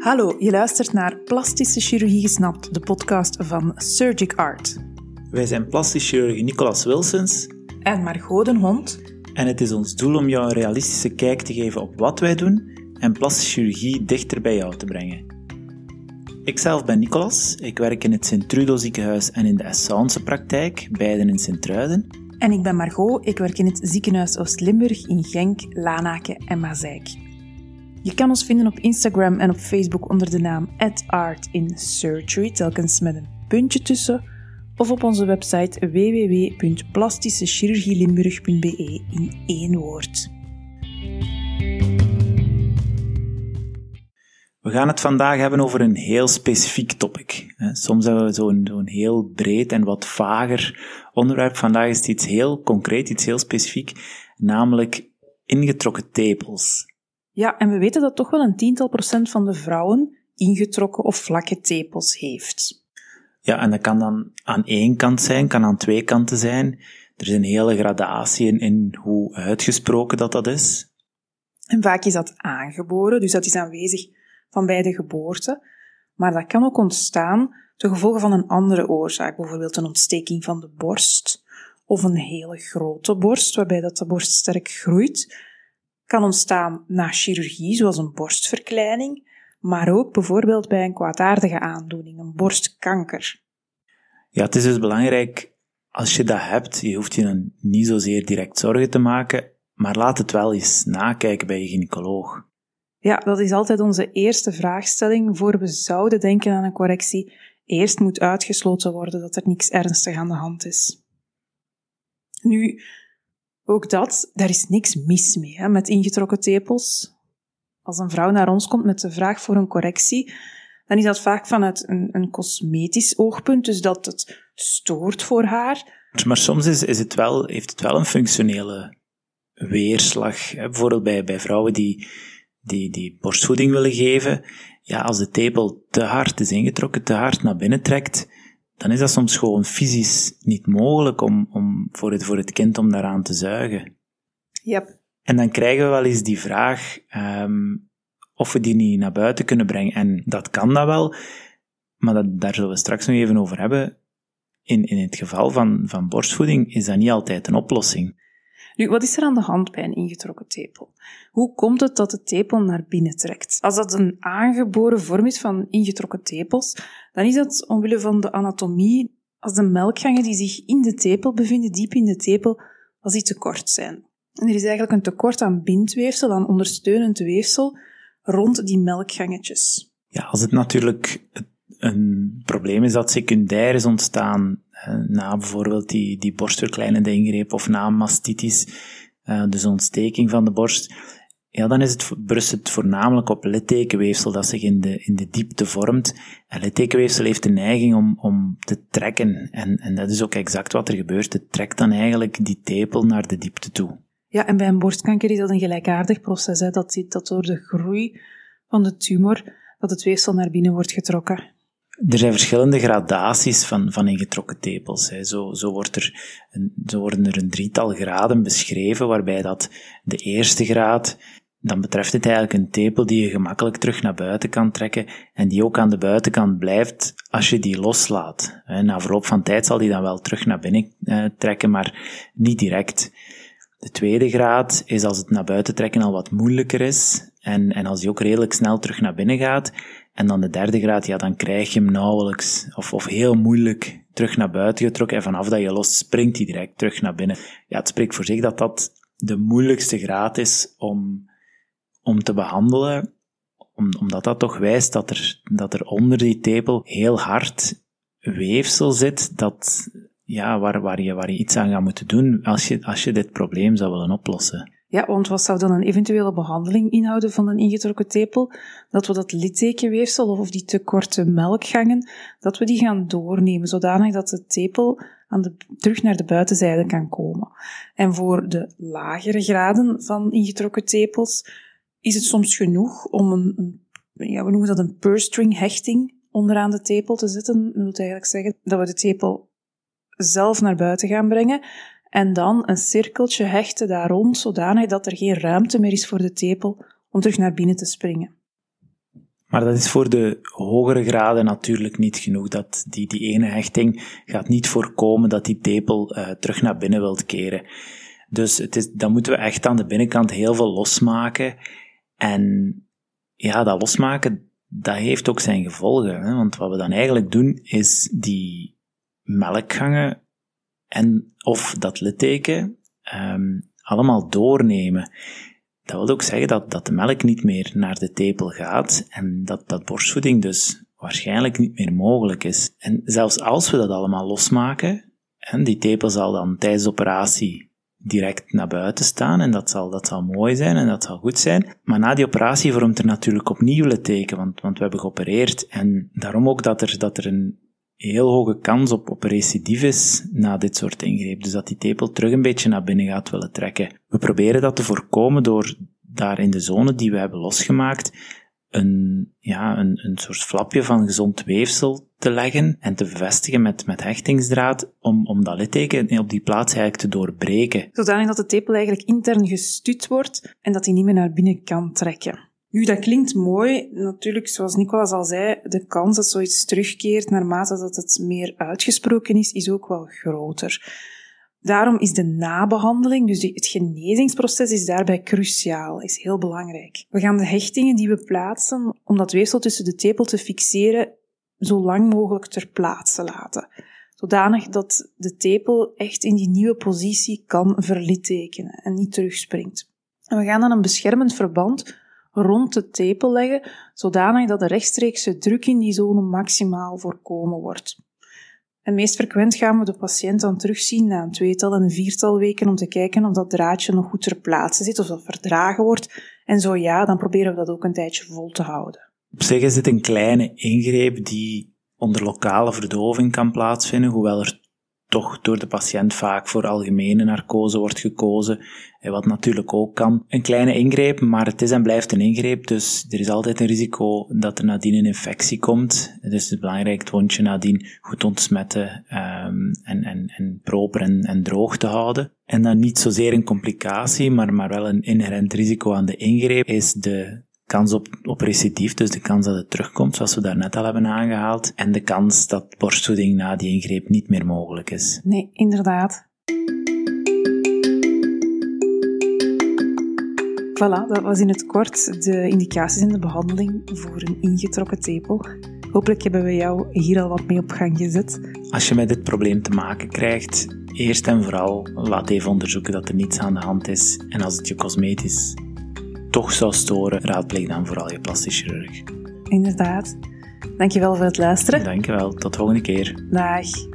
Hallo, je luistert naar Plastische Chirurgie Gesnapt, de podcast van Surgic Art. Wij zijn plastisch chirurg Nicolas Wilsons En Margot den Hond. en het is ons doel om jou een realistische kijk te geven op wat wij doen en plastische chirurgie dichter bij jou te brengen. Ikzelf ben Nicolas, ik werk in het Sint-Trudo ziekenhuis en in de Essence praktijk, beiden in Sint-Truiden. En ik ben Margot, ik werk in het ziekenhuis Oost-Limburg in Genk, Lanaken en Mazeik. Je kan ons vinden op Instagram en op Facebook onder de naam @artinsurgery, telkens met een puntje tussen, of op onze website www.plastischechirurgielimburg.be in één woord. We gaan het vandaag hebben over een heel specifiek topic. Soms hebben we zo'n zo'n heel breed en wat vager onderwerp. Vandaag is het iets heel concreet, iets heel specifiek, namelijk ingetrokken tepels. Ja, en we weten dat toch wel een tiental procent van de vrouwen ingetrokken of vlakke tepels heeft. Ja, en dat kan dan aan één kant zijn, kan aan twee kanten zijn. Er is een hele gradatie in, in hoe uitgesproken dat dat is. En vaak is dat aangeboren, dus dat is aanwezig van bij de geboorte. Maar dat kan ook ontstaan ten gevolge van een andere oorzaak, bijvoorbeeld een ontsteking van de borst of een hele grote borst, waarbij dat de borst sterk groeit. Kan ontstaan na chirurgie, zoals een borstverkleining, maar ook bijvoorbeeld bij een kwaadaardige aandoening, een borstkanker. Ja, het is dus belangrijk, als je dat hebt, je hoeft je dan niet zozeer direct zorgen te maken, maar laat het wel eens nakijken bij je gynaecoloog. Ja, dat is altijd onze eerste vraagstelling voor we zouden denken aan een correctie. Eerst moet uitgesloten worden dat er niks ernstig aan de hand is. Nu, ook dat, daar is niks mis mee hè, met ingetrokken tepels. Als een vrouw naar ons komt met de vraag voor een correctie, dan is dat vaak vanuit een, een cosmetisch oogpunt, dus dat het stoort voor haar. Maar soms is, is het wel, heeft het wel een functionele weerslag. Bijvoorbeeld bij, bij vrouwen die, die, die borstvoeding willen geven. Ja, als de tepel te hard is ingetrokken, te hard naar binnen trekt, dan is dat soms gewoon fysisch niet mogelijk om, om voor, het, voor het kind om daaraan te zuigen. Yep. En dan krijgen we wel eens die vraag ehm, of we die niet naar buiten kunnen brengen. En dat kan dat wel, maar dat, daar zullen we straks nog even over hebben. In, in het geval van, van borstvoeding is dat niet altijd een oplossing. Nu, wat is er aan de hand bij een ingetrokken tepel? Hoe komt het dat de tepel naar binnen trekt? Als dat een aangeboren vorm is van ingetrokken tepels, dan is dat omwille van de anatomie, als de melkgangen die zich in de tepel bevinden, diep in de tepel, als die te kort zijn. En er is eigenlijk een tekort aan bindweefsel, aan ondersteunend weefsel, rond die melkgangetjes. Ja, als het natuurlijk een probleem is dat secundair is ontstaan na bijvoorbeeld die, die borstverkleinende ingreep of na mastitis, eh, dus ontsteking van de borst, ja, dan is het, berust het voornamelijk op littekenweefsel dat zich in de, in de diepte vormt. En littekenweefsel heeft de neiging om, om te trekken. En, en dat is ook exact wat er gebeurt. Het trekt dan eigenlijk die tepel naar de diepte toe. Ja, en bij een borstkanker is dat een gelijkaardig proces. Hè. Dat, dat door de groei van de tumor, dat het weefsel naar binnen wordt getrokken. Er zijn verschillende gradaties van, van ingetrokken tepels. Zo, zo, wordt er een, worden er een drietal graden beschreven, waarbij dat de eerste graad, dan betreft het eigenlijk een tepel die je gemakkelijk terug naar buiten kan trekken en die ook aan de buitenkant blijft als je die loslaat. Na verloop van tijd zal die dan wel terug naar binnen eh, trekken, maar niet direct. De tweede graad is als het naar buiten trekken al wat moeilijker is en, en als die ook redelijk snel terug naar binnen gaat. En dan de derde graad, ja, dan krijg je hem nauwelijks of, of heel moeilijk terug naar buiten getrokken. En vanaf dat je los springt hij direct terug naar binnen. Ja, het spreekt voor zich dat dat de moeilijkste graad is om, om te behandelen. Om, omdat dat toch wijst dat er, dat er onder die tepel heel hard weefsel zit. Dat, ja, waar, waar, je, waar je iets aan gaat moeten doen als je, als je dit probleem zou willen oplossen. Ja, want wat zou dan een eventuele behandeling inhouden van een ingetrokken tepel? Dat we dat littekenweefsel of die te korte melkgangen, dat we die gaan doornemen, zodanig dat de tepel aan de, terug naar de buitenzijde kan komen. En voor de lagere graden van ingetrokken tepels is het soms genoeg om een, een ja, we noemen dat een purse string hechting onderaan de tepel te zetten. Dat wil eigenlijk zeggen dat we de tepel zelf naar buiten gaan brengen en dan een cirkeltje hechten daar rond, zodanig dat er geen ruimte meer is voor de tepel om terug naar binnen te springen. Maar dat is voor de hogere graden natuurlijk niet genoeg. Dat die, die ene hechting gaat niet voorkomen dat die tepel uh, terug naar binnen wilt keren. Dus het is, dan moeten we echt aan de binnenkant heel veel losmaken. En ja, dat losmaken, dat heeft ook zijn gevolgen. Hè? Want wat we dan eigenlijk doen, is die melkgangen en of dat litteken um, allemaal doornemen. Dat wil ook zeggen dat, dat de melk niet meer naar de tepel gaat en dat, dat borstvoeding dus waarschijnlijk niet meer mogelijk is. En zelfs als we dat allemaal losmaken, en die tepel zal dan tijdens de operatie direct naar buiten staan en dat zal, dat zal mooi zijn en dat zal goed zijn. Maar na die operatie vormt er natuurlijk opnieuw litteken, want, want we hebben geopereerd en daarom ook dat er, dat er een heel hoge kans op, op na dit soort ingreep. Dus dat die tepel terug een beetje naar binnen gaat willen trekken. We proberen dat te voorkomen door daar in de zone die we hebben losgemaakt een, ja, een, een soort flapje van gezond weefsel te leggen en te bevestigen met, met hechtingsdraad om, om dat litteken op die plaats eigenlijk te doorbreken. Zodanig dat de tepel eigenlijk intern gestuut wordt en dat hij niet meer naar binnen kan trekken. Nu, dat klinkt mooi. Natuurlijk, zoals Nicolas al zei, de kans dat zoiets terugkeert naarmate dat het meer uitgesproken is, is ook wel groter. Daarom is de nabehandeling, dus het genezingsproces, is daarbij cruciaal, is heel belangrijk. We gaan de hechtingen die we plaatsen om dat weefsel tussen de tepel te fixeren, zo lang mogelijk ter plaatse laten. Zodanig dat de tepel echt in die nieuwe positie kan verlittekenen en niet terugspringt. En we gaan dan een beschermend verband rond de tepel leggen, zodanig dat de rechtstreekse druk in die zone maximaal voorkomen wordt. En meest frequent gaan we de patiënt dan terugzien na een tweetal en een viertal weken om te kijken of dat draadje nog goed ter plaatse zit, of dat verdragen wordt. En zo ja, dan proberen we dat ook een tijdje vol te houden. Op zich is dit een kleine ingreep die onder lokale verdoving kan plaatsvinden, hoewel er toch door de patiënt vaak voor algemene narcose wordt gekozen, wat natuurlijk ook kan. Een kleine ingreep, maar het is en blijft een ingreep, dus er is altijd een risico dat er nadien een infectie komt. Dus het is belangrijk het wondje nadien goed ontsmetten um, en, en, en proper en, en droog te houden. En dan niet zozeer een complicatie, maar, maar wel een inherent risico aan de ingreep, is de kans op, op recidief, dus de kans dat het terugkomt, zoals we daarnet al hebben aangehaald, en de kans dat borstvoeding na die ingreep niet meer mogelijk is. Nee, inderdaad. Voilà, dat was in het kort de indicaties in de behandeling voor een ingetrokken tepel. Hopelijk hebben we jou hier al wat mee op gang gezet. Als je met dit probleem te maken krijgt, eerst en vooral laat even onderzoeken dat er niets aan de hand is. En als het je cosmetisch toch zou storen, raadpleeg dan vooral je plastisch chirurg. Inderdaad. Dankjewel voor het luisteren. Dankjewel, tot de volgende keer. Dag.